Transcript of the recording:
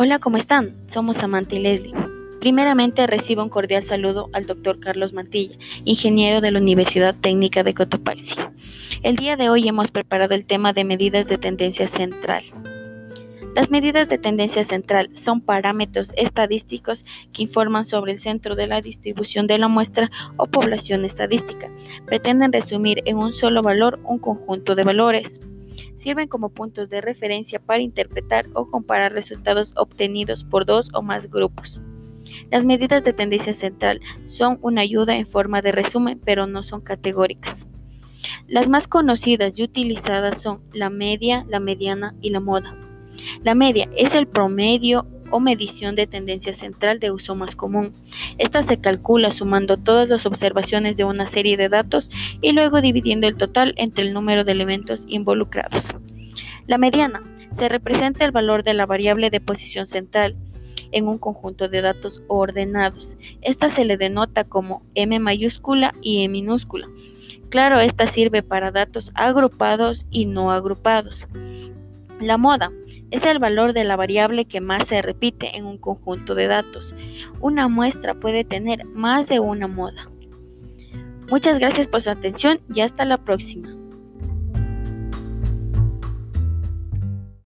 Hola, ¿cómo están? Somos Samantha y Leslie. Primeramente recibo un cordial saludo al doctor Carlos Mantilla, ingeniero de la Universidad Técnica de Cotopaxi. El día de hoy hemos preparado el tema de medidas de tendencia central. Las medidas de tendencia central son parámetros estadísticos que informan sobre el centro de la distribución de la muestra o población estadística. Pretenden resumir en un solo valor un conjunto de valores sirven como puntos de referencia para interpretar o comparar resultados obtenidos por dos o más grupos. Las medidas de tendencia central son una ayuda en forma de resumen, pero no son categóricas. Las más conocidas y utilizadas son la media, la mediana y la moda. La media es el promedio o medición de tendencia central de uso más común. Esta se calcula sumando todas las observaciones de una serie de datos y luego dividiendo el total entre el número de elementos involucrados. La mediana se representa el valor de la variable de posición central en un conjunto de datos ordenados. Esta se le denota como M mayúscula y E minúscula. Claro, esta sirve para datos agrupados y no agrupados. La moda es el valor de la variable que más se repite en un conjunto de datos. Una muestra puede tener más de una moda. Muchas gracias por su atención y hasta la próxima.